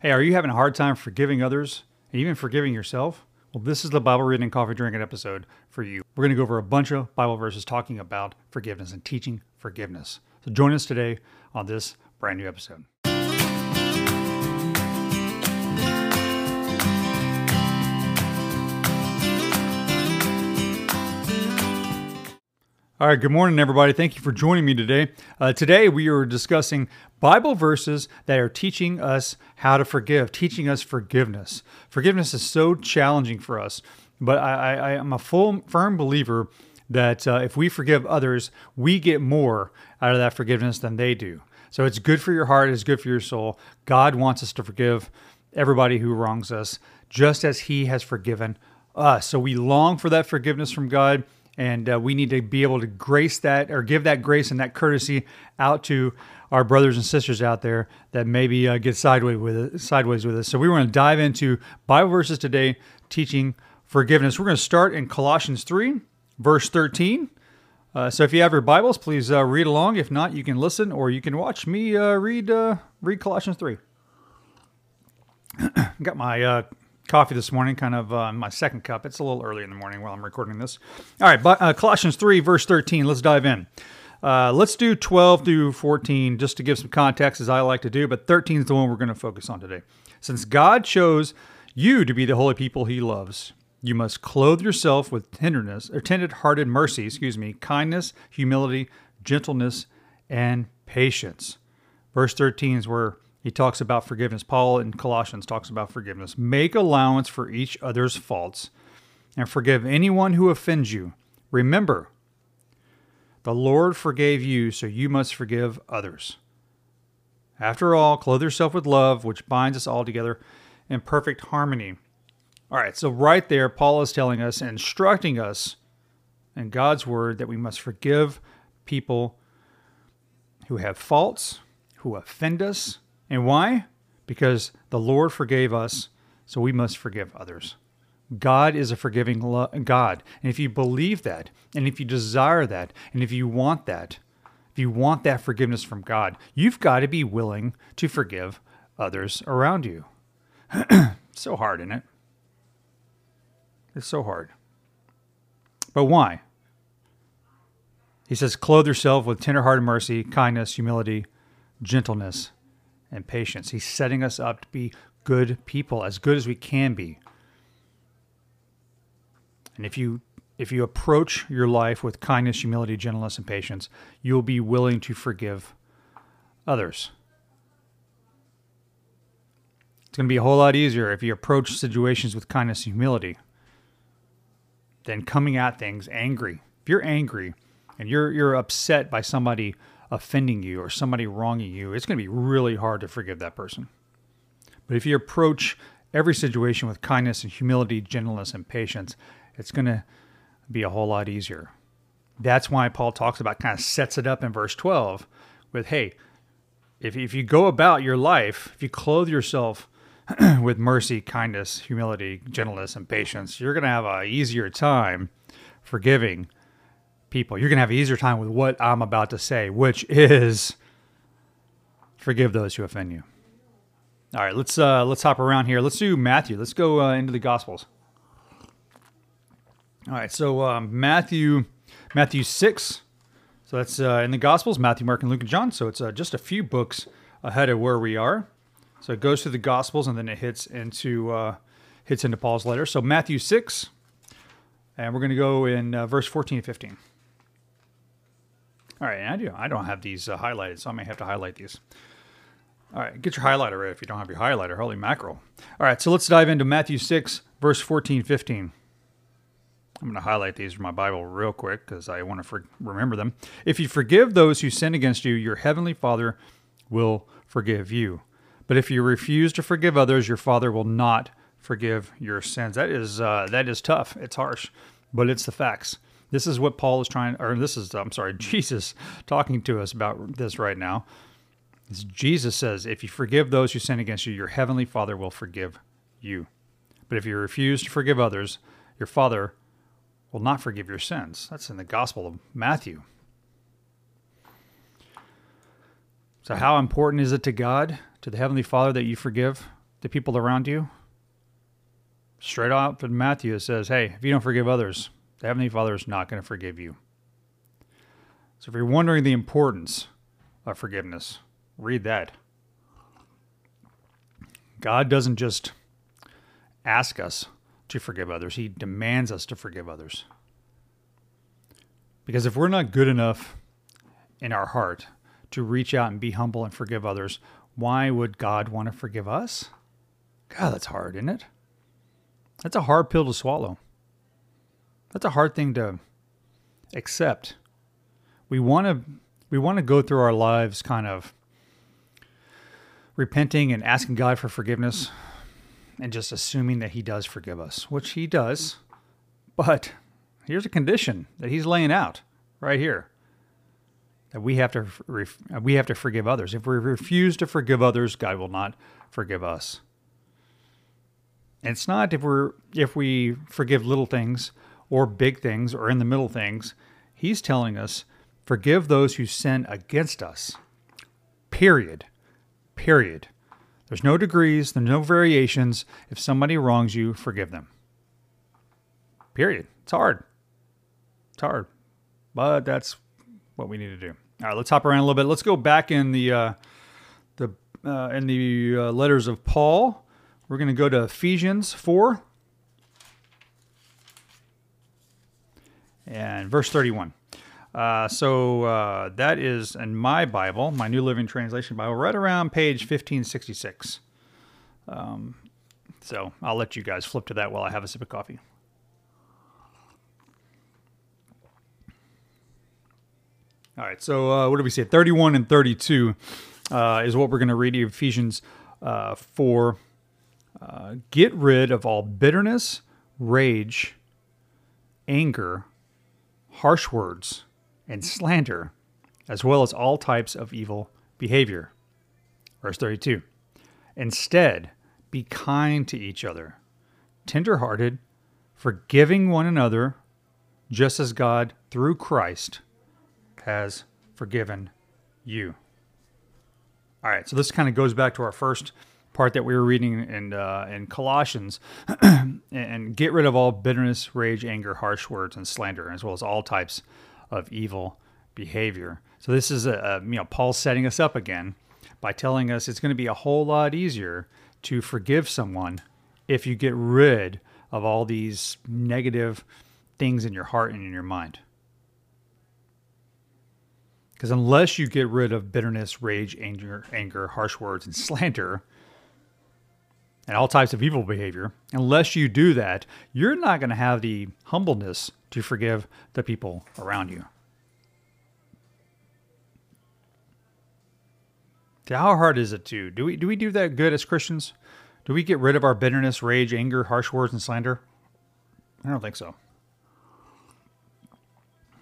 Hey, are you having a hard time forgiving others and even forgiving yourself? Well, this is the Bible Reading and Coffee Drinking episode for you. We're going to go over a bunch of Bible verses talking about forgiveness and teaching forgiveness. So join us today on this brand new episode. All right, good morning, everybody. Thank you for joining me today. Uh, today, we are discussing Bible verses that are teaching us how to forgive, teaching us forgiveness. Forgiveness is so challenging for us, but I, am a full, firm believer that uh, if we forgive others, we get more out of that forgiveness than they do. So it's good for your heart, it's good for your soul. God wants us to forgive everybody who wrongs us, just as He has forgiven us. So we long for that forgiveness from God and uh, we need to be able to grace that or give that grace and that courtesy out to our brothers and sisters out there that maybe uh, get sideways with it, sideways with us. So we want to dive into Bible verses today, teaching forgiveness. We're going to start in Colossians three, verse thirteen. Uh, so if you have your Bibles, please uh, read along. If not, you can listen or you can watch me uh, read uh, read Colossians three. Got my coffee this morning, kind of uh, my second cup. It's a little early in the morning while I'm recording this. All right, but, uh, Colossians 3, verse 13. Let's dive in. Uh, let's do 12 through 14 just to give some context, as I like to do, but 13 is the one we're going to focus on today. Since God chose you to be the holy people he loves, you must clothe yourself with tenderness, or tender-hearted mercy, excuse me, kindness, humility, gentleness, and patience. Verse 13 is where he talks about forgiveness. Paul in Colossians talks about forgiveness. Make allowance for each other's faults and forgive anyone who offends you. Remember, the Lord forgave you, so you must forgive others. After all, clothe yourself with love, which binds us all together in perfect harmony. All right, so right there, Paul is telling us, instructing us in God's word that we must forgive people who have faults, who offend us, and why? Because the Lord forgave us, so we must forgive others. God is a forgiving God. And if you believe that, and if you desire that, and if you want that, if you want that forgiveness from God, you've got to be willing to forgive others around you. so hard, isn't it? It's so hard. But why? He says, clothe yourself with tenderhearted mercy, kindness, humility, gentleness, and patience. He's setting us up to be good people, as good as we can be. And if you if you approach your life with kindness, humility, gentleness, and patience, you'll be willing to forgive others. It's going to be a whole lot easier if you approach situations with kindness and humility than coming at things angry. If you're angry and you're you're upset by somebody offending you or somebody wronging you, it's going to be really hard to forgive that person. But if you approach every situation with kindness and humility, gentleness, and patience, it's going to be a whole lot easier. That's why Paul talks about, kind of sets it up in verse 12 with, hey, if, if you go about your life, if you clothe yourself with mercy, kindness, humility, gentleness, and patience, you're going to have an easier time forgiving people. You're going to have an easier time with what I'm about to say, which is forgive those who offend you. All right, let's uh, let's hop around here. Let's do Matthew. Let's go uh, into the Gospels. All right, so um, Matthew, Matthew six. So that's uh, in the Gospels: Matthew, Mark, and Luke, and John. So it's uh, just a few books ahead of where we are. So it goes through the Gospels and then it hits into uh, hits into Paul's letter. So Matthew six, and we're going to go in uh, verse fourteen and fifteen. All right, I do. I don't have these uh, highlighted, so I may have to highlight these. All right, get your highlighter ready if you don't have your highlighter. Holy mackerel. All right, so let's dive into Matthew 6, verse 14, 15. I'm going to highlight these from my Bible real quick because I want to for- remember them. If you forgive those who sin against you, your heavenly Father will forgive you. But if you refuse to forgive others, your Father will not forgive your sins. That is uh, that is tough. It's harsh, but it's the facts. This is what Paul is trying, or this is, I'm sorry, Jesus talking to us about this right now. Jesus says, If you forgive those who sin against you, your heavenly Father will forgive you. But if you refuse to forgive others, your Father will not forgive your sins. That's in the Gospel of Matthew. So, how important is it to God, to the Heavenly Father, that you forgive the people around you? Straight out in Matthew, it says, hey, if you don't forgive others, the Heavenly Father is not going to forgive you. So if you're wondering the importance of forgiveness, read that. God doesn't just ask us to forgive others, He demands us to forgive others. Because if we're not good enough in our heart to reach out and be humble and forgive others, why would God want to forgive us? God, that's hard, isn't it? That's a hard pill to swallow. That's a hard thing to accept. We want to we want to go through our lives kind of repenting and asking God for forgiveness and just assuming that he does forgive us, which he does. But here's a condition that he's laying out right here that we have to we have to forgive others. If we refuse to forgive others, God will not forgive us. And it's not if we're if we forgive little things or big things or in the middle things. He's telling us, forgive those who sin against us. Period. Period. There's no degrees, there's no variations. If somebody wrongs you, forgive them. Period. It's hard. It's hard. But that's what we need to do. All right, let's hop around a little bit. Let's go back in the uh, the uh, in the uh, letters of Paul. We're going to go to Ephesians 4 and verse 31. Uh, so uh, that is in my Bible, my New Living Translation Bible, right around page 1566. Um, so I'll let you guys flip to that while I have a sip of coffee. All right, so uh, what do we say? 31 and 32 uh, is what we're going to read Ephesians uh, 4 uh, get rid of all bitterness, rage, anger, harsh words, and slander, as well as all types of evil behavior. Verse 32 Instead, be kind to each other, tenderhearted, forgiving one another, just as God, through Christ, has forgiven you. All right, so this kind of goes back to our first part that we were reading in uh, in Colossians, and get rid of all bitterness, rage, anger, harsh words, and slander, as well as all types of evil behavior. So this is a, a you know Paul setting us up again by telling us it's going to be a whole lot easier to forgive someone if you get rid of all these negative things in your heart and in your mind. Because unless you get rid of bitterness, rage, anger, anger, harsh words, and slander, and all types of evil behavior, unless you do that, you're not going to have the humbleness to forgive the people around you. How hard is it to do we do we do that good as Christians? Do we get rid of our bitterness, rage, anger, harsh words, and slander? I don't think so.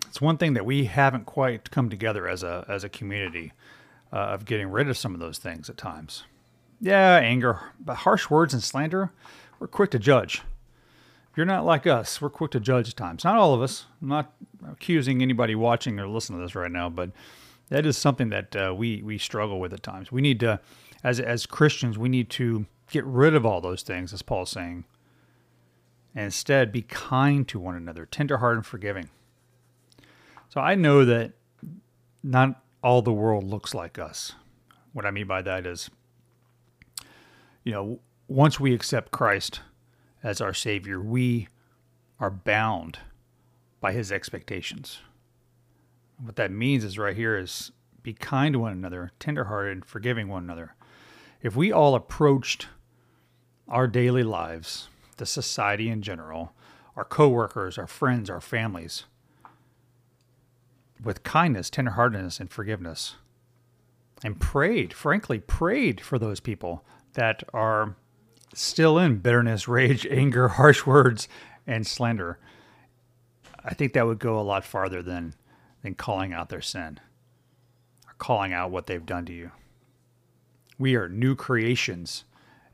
It's one thing that we haven't quite come together as a as a community uh, of getting rid of some of those things at times. Yeah, anger, but harsh words and slander, we're quick to judge. You're not like us, we're quick to judge at times. Not all of us. I'm not accusing anybody watching or listening to this right now, but that is something that uh, we we struggle with at times. We need to, as as Christians, we need to get rid of all those things, as Paul's saying, and instead be kind to one another, tenderhearted and forgiving. So I know that not all the world looks like us. What I mean by that is you know, once we accept Christ as our Savior, we are bound by His expectations. What that means is right here is be kind to one another, tenderhearted, forgiving one another. If we all approached our daily lives, the society in general, our coworkers, our friends, our families, with kindness, tenderheartedness, and forgiveness, and prayed, frankly, prayed for those people that are still in bitterness, rage, anger, harsh words, and slander, I think that would go a lot farther than than calling out their sin or calling out what they've done to you. We are new creations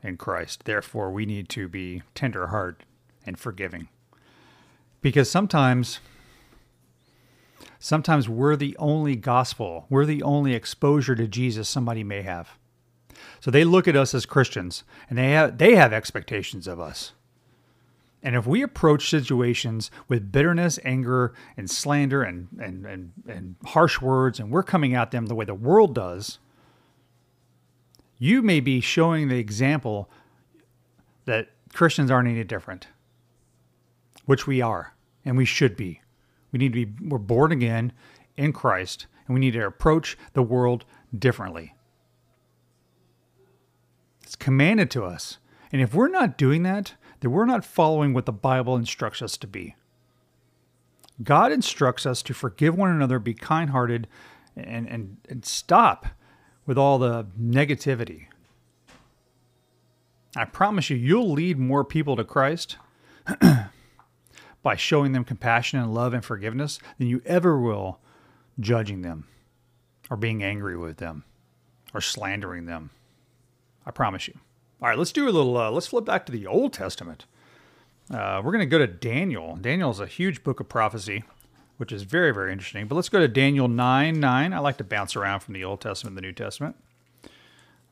in Christ. Therefore, we need to be tender heart and forgiving. Because sometimes sometimes we're the only gospel, we're the only exposure to Jesus somebody may have. So they look at us as Christians and they have they have expectations of us. And if we approach situations with bitterness, anger, and slander and, and, and, and harsh words, and we're coming at them the way the world does, you may be showing the example that Christians aren't any different, which we are, and we should be. We need to be, we're born again in Christ, and we need to approach the world differently. It's commanded to us. And if we're not doing that, then we're not following what the Bible instructs us to be. God instructs us to forgive one another, be kind hearted, and, and, and stop with all the negativity. I promise you, you'll lead more people to Christ by showing them compassion and love and forgiveness than you ever will judging them or being angry with them or slandering them. I promise you. All right, let's do a little, uh, let's flip back to the Old Testament. Uh, we're going to go to Daniel. Daniel is a huge book of prophecy, which is very, very interesting. But let's go to Daniel 9 9. I like to bounce around from the Old Testament and the New Testament.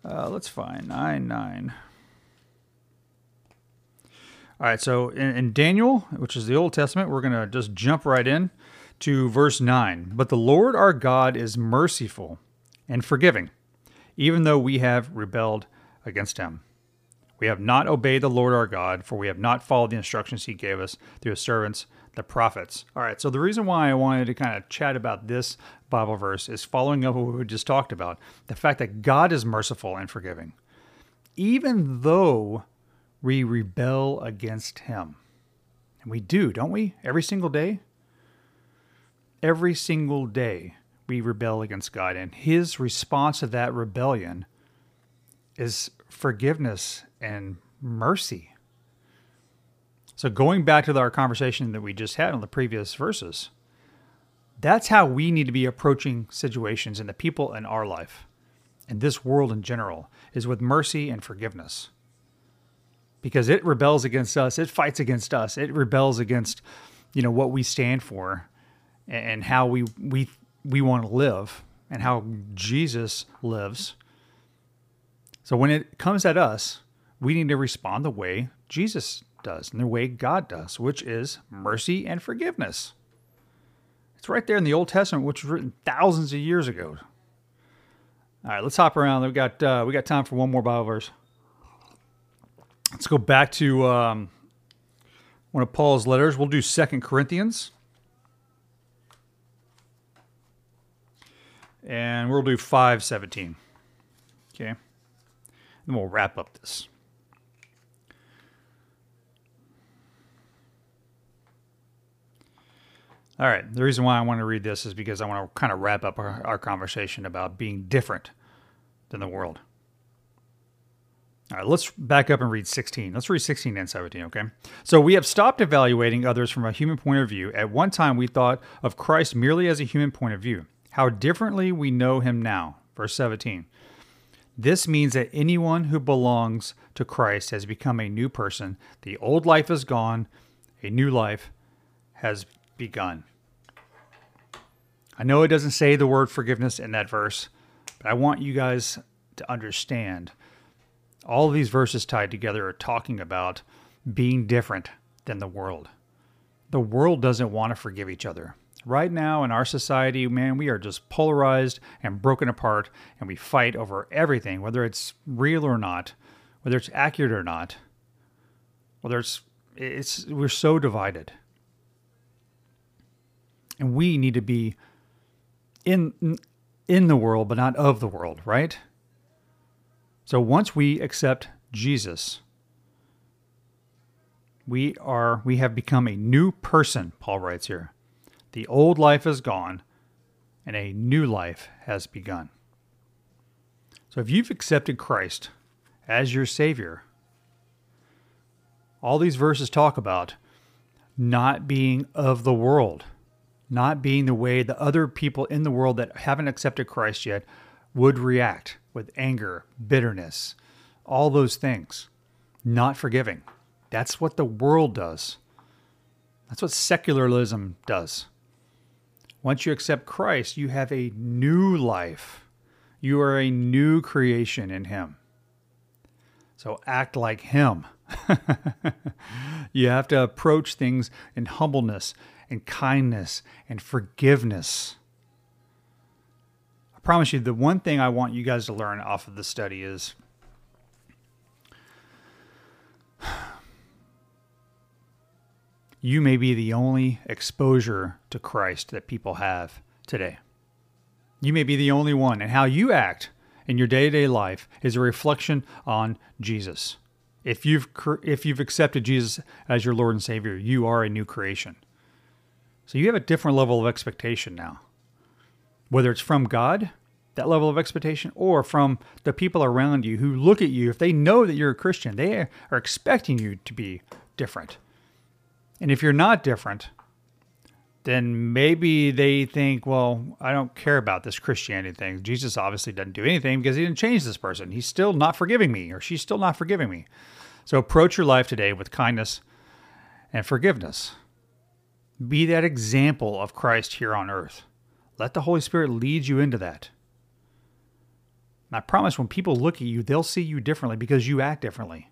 Uh, let's find 9 9. All right, so in, in Daniel, which is the Old Testament, we're going to just jump right in to verse 9. But the Lord our God is merciful and forgiving, even though we have rebelled against him. We have not obeyed the Lord our God, for we have not followed the instructions he gave us through his servants, the prophets. All right, so the reason why I wanted to kind of chat about this Bible verse is following up what we just talked about the fact that God is merciful and forgiving, even though we rebel against him. And we do, don't we? Every single day? Every single day we rebel against God. And his response to that rebellion is forgiveness and mercy. So, going back to our conversation that we just had on the previous verses, that's how we need to be approaching situations and the people in our life and this world in general is with mercy and forgiveness because it rebels against us it fights against us it rebels against you know what we stand for and how we we we want to live and how Jesus lives so when it comes at us we need to respond the way Jesus does and the way God does which is mercy and forgiveness it's right there in the Old Testament which was written thousands of years ago all right let's hop around we got uh, we got time for one more Bible verse Let's go back to um, one of Paul's letters. We'll do Second Corinthians. And we'll do 517. Okay. And we'll wrap up this. All right. The reason why I want to read this is because I want to kind of wrap up our, our conversation about being different than the world. All right, let's back up and read 16. Let's read 16 and 17, okay? So we have stopped evaluating others from a human point of view. At one time, we thought of Christ merely as a human point of view. How differently we know him now. Verse 17. This means that anyone who belongs to Christ has become a new person. The old life is gone, a new life has begun. I know it doesn't say the word forgiveness in that verse, but I want you guys to understand all these verses tied together are talking about being different than the world. The world doesn't want to forgive each other. Right now in our society, man, we are just polarized and broken apart, and we fight over everything, whether it's real or not, whether it's accurate or not, whether it's it's we're so divided. And we need to be in in the world, but not of the world, right? So once we accept Jesus, we are we have become a new person, Paul writes here. The old life is gone and a new life has begun. So if you've accepted Christ as your savior, all these verses talk about not being of the world, not being the way the other people in the world that haven't accepted Christ yet would react with anger, bitterness, all those things, not forgiving. That's what the world does. That's what secularism does. Once you accept Christ, you have a new life. You are a new creation in Him. So act like him. you have to approach things in humbleness and kindness and forgiveness. I promise you, the one thing I want you guys to learn off of the study is you may be the only exposure to Christ that people have today. You may be the only one, and how you act in your day-to-day life is a reflection on Jesus. If you've if you've accepted Jesus as your Lord and Savior, you are a new creation. So you have a different level of expectation now. Whether it's from God, that level of expectation, or from the people around you who look at you, if they know that you're a Christian, they are expecting you to be different. And if you're not different, then maybe they think, well, I don't care about this Christianity thing. Jesus obviously doesn't do anything because he didn't change this person. He's still not forgiving me, or she's still not forgiving me. So approach your life today with kindness and forgiveness. Be that example of Christ here on earth. Let the Holy Spirit lead you into that. And I promise when people look at you, they'll see you differently because you act differently.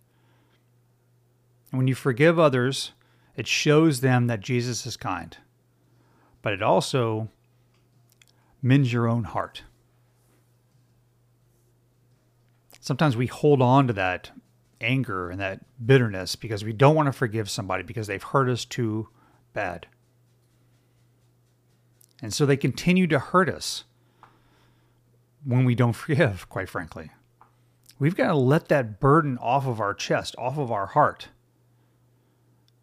And when you forgive others, it shows them that Jesus is kind but it also mends your own heart. Sometimes we hold on to that anger and that bitterness because we don't want to forgive somebody because they've hurt us too bad. And so they continue to hurt us when we don't forgive, quite frankly. We've got to let that burden off of our chest, off of our heart.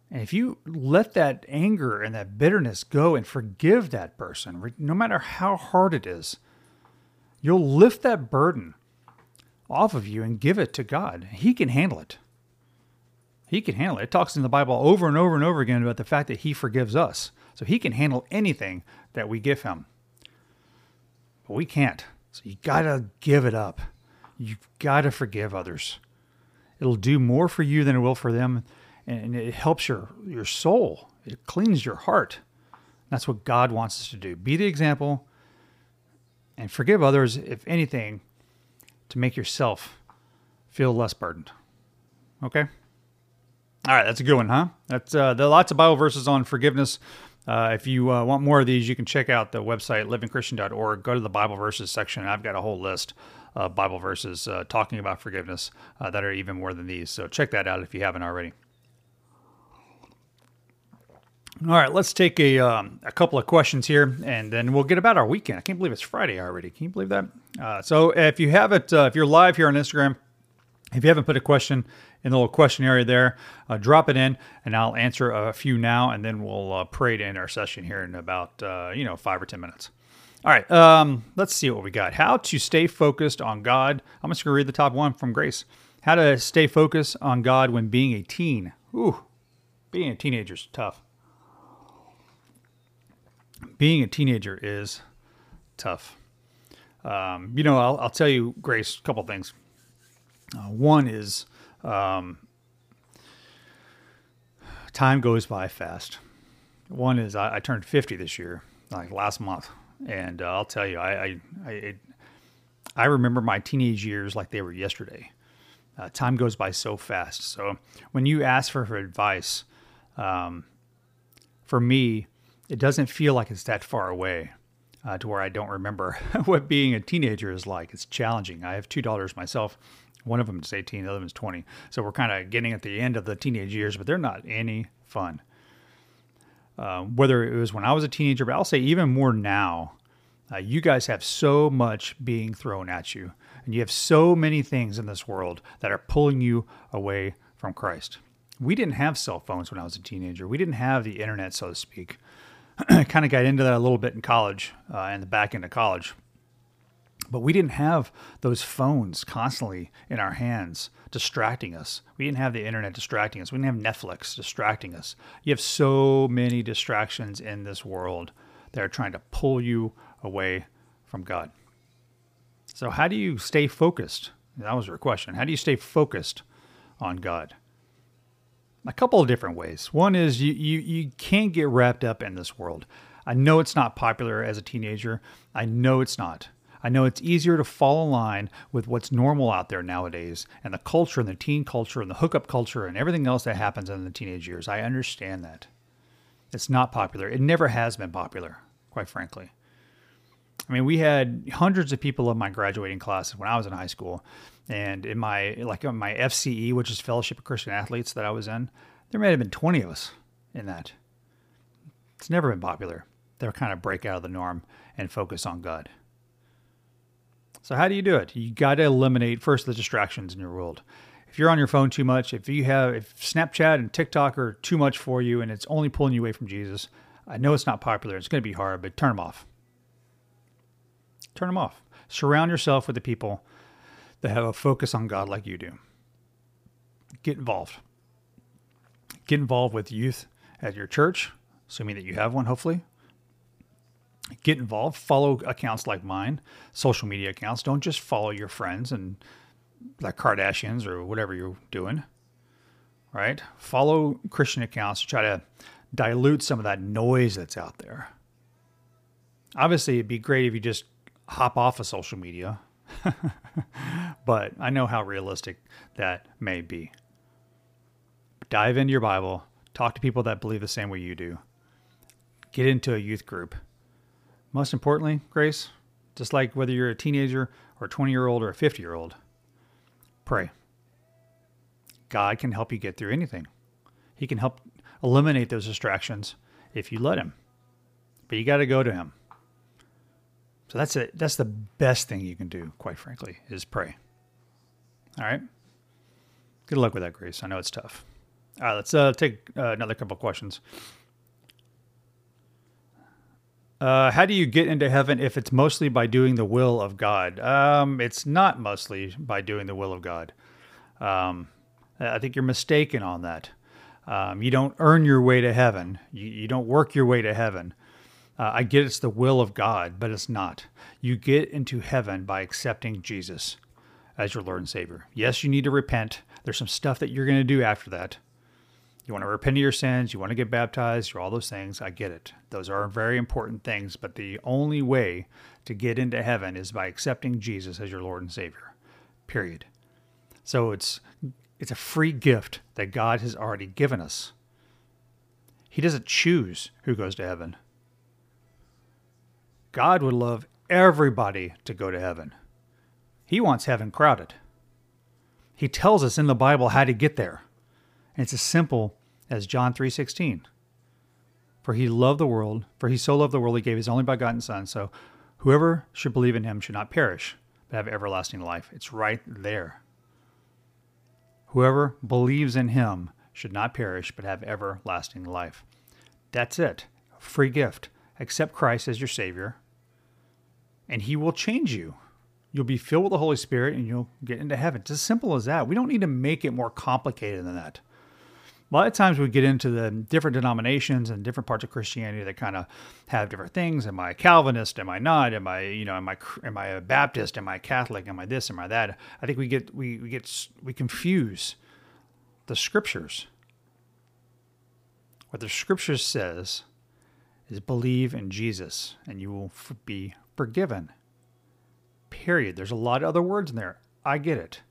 And if you let that anger and that bitterness go and forgive that person, no matter how hard it is, you'll lift that burden off of you and give it to God. He can handle it. He can handle it. It talks in the Bible over and over and over again about the fact that He forgives us. So He can handle anything that we give Him. But we can't. So you got to give it up. You've got to forgive others. It'll do more for you than it will for them and it helps your your soul. It cleans your heart. That's what God wants us to do. Be the example and forgive others, if anything, to make yourself feel less burdened. Okay? All right, that's a good one, huh? That's uh, there are lots of Bible verses on forgiveness. Uh, if you uh, want more of these, you can check out the website livingchristian.org. Go to the Bible verses section. I've got a whole list of Bible verses uh, talking about forgiveness uh, that are even more than these. So check that out if you haven't already. All right, let's take a um, a couple of questions here, and then we'll get about our weekend. I can't believe it's Friday already. Can you believe that? Uh, so if you haven't, uh, if you're live here on Instagram, if you haven't put a question in the little question area there, uh, drop it in, and I'll answer a few now, and then we'll pray to end our session here in about uh, you know five or ten minutes. All right, um, let's see what we got. How to stay focused on God. I'm just going to read the top one from Grace. How to stay focused on God when being a teen. Ooh, being a teenager is tough being a teenager is tough. Um, you know, I'll, I'll, tell you, Grace, a couple things. Uh, one is um, time goes by fast. One is I, I, turned 50 this year, like last month, and uh, I'll tell you, I I, I, I remember my teenage years like they were yesterday. Uh, time goes by so fast. So when you ask for, for advice, um, for me, it doesn't feel like it's that far away uh, to where I don't remember what being a teenager is like. It's challenging. I have two daughters myself. One of them is 18, the other one is 20. So we're kind of getting at the end of the teenage years, but they're not any fun. Uh, whether it was when I was a teenager, but I'll say even more now, uh, you guys have so much being thrown at you, and you have so many things in this world that are pulling you away from Christ. We didn't have cell phones when I was a teenager. We didn't have the internet, so to speak. kind of got into that a little bit in college uh, and the back end of college. But we didn't have those phones constantly in our hands distracting us. We didn't have the internet distracting us. We didn't have Netflix distracting us. You have so many distractions in this world that are trying to pull you away from God. So, how do you stay focused? That was your question. How do you stay focused on God? A couple of different ways. One is you, you, you can't get wrapped up in this world. I know it's not popular as a teenager. I know it's not. I know it's easier to fall in line with what's normal out there nowadays and the culture and the teen culture and the hookup culture and everything else that happens in the teenage years. I understand that. It's not popular. It never has been popular, quite frankly. I mean, we had hundreds of people in my graduating class when I was in high school, and in my like in my FCA, which is Fellowship of Christian Athletes that I was in, there may have been 20 of us in that. It's never been popular. They'll kind of break out of the norm and focus on God. So how do you do it? You got to eliminate first the distractions in your world. If you're on your phone too much, if you have if Snapchat and TikTok are too much for you and it's only pulling you away from Jesus, I know it's not popular. It's going to be hard, but turn them off. Turn them off. Surround yourself with the people that have a focus on God like you do. Get involved. Get involved with youth at your church, assuming that you have one, hopefully. Get involved. Follow accounts like mine, social media accounts. Don't just follow your friends and like Kardashians or whatever you're doing. Right? Follow Christian accounts to try to dilute some of that noise that's out there. Obviously, it'd be great if you just hop off of social media, but I know how realistic that may be. Dive into your Bible, talk to people that believe the same way you do, get into a youth group. Most importantly, Grace, just like whether you're a teenager or a 20 year old or a 50 year old, pray. God can help you get through anything. He can help eliminate those distractions if you let Him. But you got to go to Him. So that's it. That's the best thing you can do, quite frankly, is pray. All right. Good luck with that, Grace. I know it's tough. All right, let's uh, take uh, another couple questions. Uh, how do you get into heaven if it's mostly by doing the will of God? Um, it's not mostly by doing the will of God. Um, I think you're mistaken on that. Um, you don't earn your way to heaven. You, you don't work your way to heaven. Uh, I get it's the will of God, but it's not. You get into heaven by accepting Jesus as your Lord and Savior. Yes, you need to repent. There's some stuff that you're going to do after that. You want to repent of your sins, you want to get baptized, all those things. I get it. Those are very important things, but the only way to get into heaven is by accepting Jesus as your Lord and Savior. Period. So it's it's a free gift that God has already given us. He doesn't choose who goes to heaven. God would love everybody to go to heaven. He wants heaven crowded. He tells us in the Bible how to get there. And it's as simple as John 3:16. For he loved the world, for he so loved the world he gave his only begotten son, so whoever should believe in him should not perish, but have everlasting life. It's right there. Whoever believes in him should not perish, but have everlasting life. That's it. Free gift. Accept Christ as your Savior, and He will change you. You'll be filled with the Holy Spirit and you'll get into heaven. It's as simple as that. We don't need to make it more complicated than that. A lot of times we get into the different denominations and different parts of Christianity that kind of have different things. Am I Calvinist? Am I not? Am I, you know, am I am I a Baptist? Am I Catholic? Am I this? Am I that? I think we get we, we get we confuse the scriptures. What the scriptures says is believe in Jesus and you will be forgiven. Period. There's a lot of other words in there. I get it.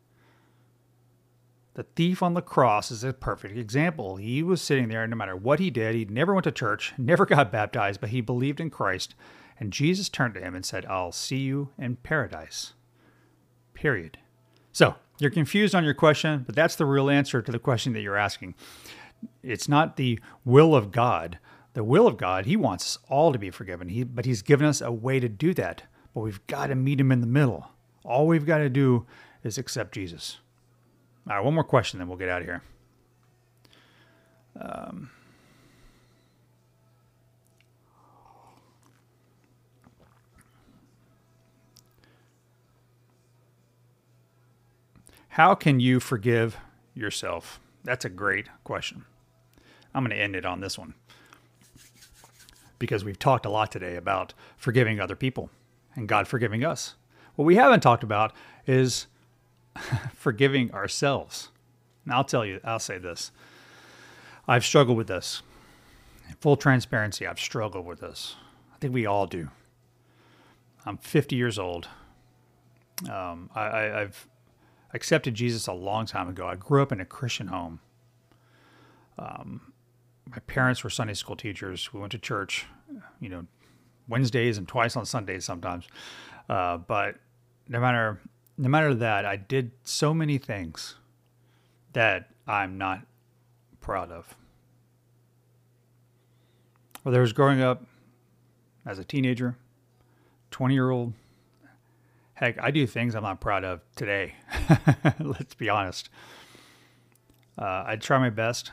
The thief on the cross is a perfect example. He was sitting there, and no matter what he did, he never went to church, never got baptized, but he believed in Christ. And Jesus turned to him and said, I'll see you in paradise. Period. So, you're confused on your question, but that's the real answer to the question that you're asking. It's not the will of God the will of God, He wants us all to be forgiven. He, but He's given us a way to do that. But we've got to meet Him in the middle. All we've got to do is accept Jesus. All right, one more question, then we'll get out of here. Um, how can you forgive yourself? That's a great question. I'm going to end it on this one because we've talked a lot today about forgiving other people and God forgiving us. What we haven't talked about is forgiving ourselves. Now, I'll tell you, I'll say this. I've struggled with this. full transparency, I've struggled with this. I think we all do. I'm 50 years old. Um, I, I've accepted Jesus a long time ago. I grew up in a Christian home. Um, my parents were Sunday school teachers. We went to church, you know, Wednesdays and twice on Sundays sometimes. Uh, but no matter no matter that, I did so many things that I'm not proud of. Whether it was growing up as a teenager, 20 year old, heck, I do things I'm not proud of today. Let's be honest. Uh, I try my best.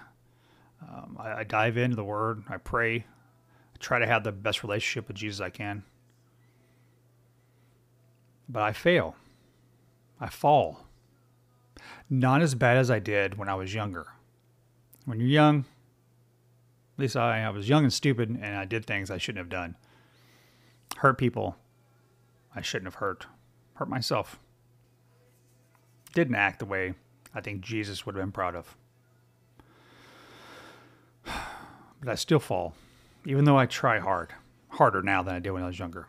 Um, I, I dive into the Word. I pray. I try to have the best relationship with Jesus I can. But I fail. I fall. Not as bad as I did when I was younger. When you're young, at least I, I was young and stupid, and I did things I shouldn't have done. Hurt people I shouldn't have hurt. Hurt myself. Didn't act the way I think Jesus would have been proud of. But I still fall, even though I try hard. Harder now than I did when I was younger.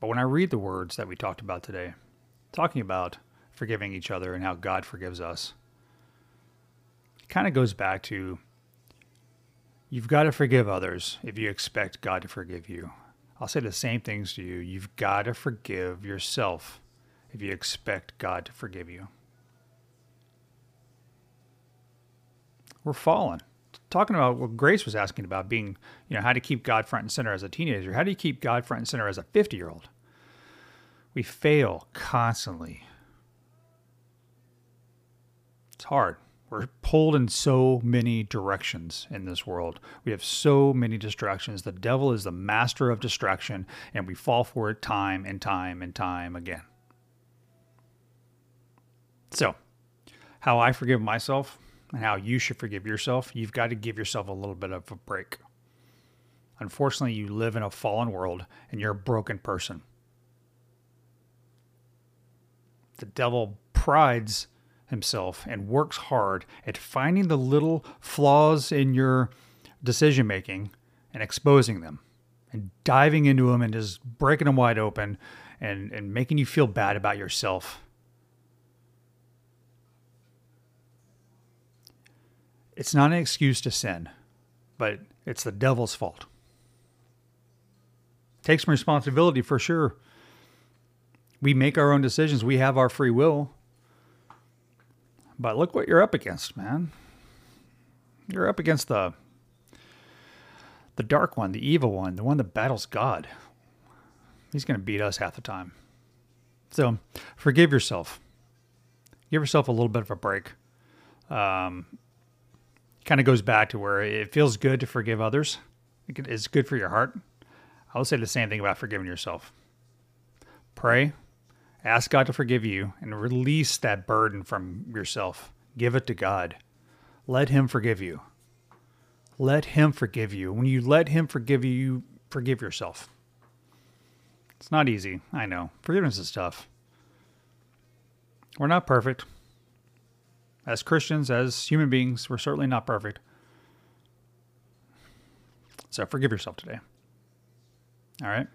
But when I read the words that we talked about today, talking about forgiving each other and how God forgives us, it kind of goes back to you've got to forgive others if you expect God to forgive you. I'll say the same things to you. You've got to forgive yourself if you expect God to forgive you. We're fallen. Talking about what Grace was asking about being, you know, how to keep God front and center as a teenager. How do you keep God front and center as a 50 year old? We fail constantly. It's hard. We're pulled in so many directions in this world. We have so many distractions. The devil is the master of distraction, and we fall for it time and time and time again. So, how I forgive myself and how you should forgive yourself, you've got to give yourself a little bit of a break. Unfortunately, you live in a fallen world and you're a broken person. The devil prides himself and works hard at finding the little flaws in your decision making and exposing them and diving into them and just breaking them wide open and, and making you feel bad about yourself. It's not an excuse to sin, but it's the devil's fault. Takes some responsibility for sure. We make our own decisions. We have our free will. But look what you're up against, man. You're up against the the dark one, the evil one, the one that battles God. He's going to beat us half the time. So, forgive yourself. Give yourself a little bit of a break. Um, kind of goes back to where it feels good to forgive others. It's good for your heart. I would say the same thing about forgiving yourself. Pray, Ask God to forgive you and release that burden from yourself. Give it to God. Let Him forgive you. Let Him forgive you. When you let Him forgive you, you forgive yourself. It's not easy. I know. Forgiveness is tough. We're not perfect. As Christians, as human beings, we're certainly not perfect. So forgive yourself today. All right?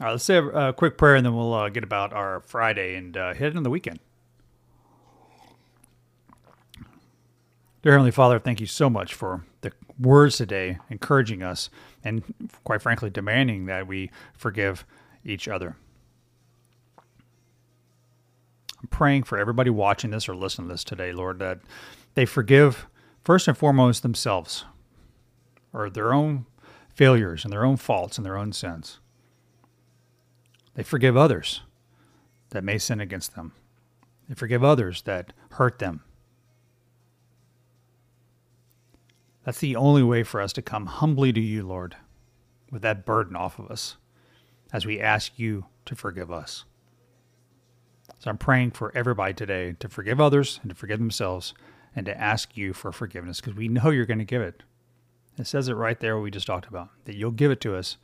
All right, let's say a, quick prayer and then we'll uh, get about our Friday and uh, head into the weekend. Dear Heavenly Father, thank you so much for the words today, encouraging us and, quite frankly, demanding that we forgive each other. I'm praying for everybody watching this or listening to this today, Lord, that they forgive first and foremost themselves or their own failures and their own faults and their own sins. They forgive others that may sin against them. They forgive others that hurt them. That's the only way for us to come humbly to you, Lord, with that burden off of us as we ask you to forgive us. So I'm praying for everybody today to forgive others and to forgive themselves and to ask you for forgiveness because we know you're going to give it. It says it right there, what we just talked about, that you'll give it to us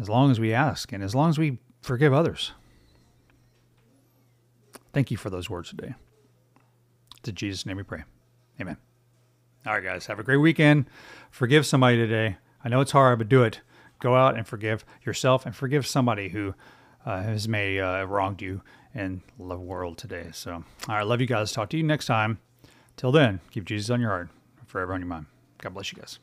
as long as we ask and as long as we forgive others. Thank you for those words today. To Jesus' name we pray. Amen. All right, guys, have a great weekend. Forgive somebody today. I know it's hard, but do it. go out and forgive yourself and forgive somebody who uh, has may uh, wronged you in the world today. So, right, love you guys. Talk to you next time. Till then, keep Jesus on your heart, forever on your mind. God bless you guys.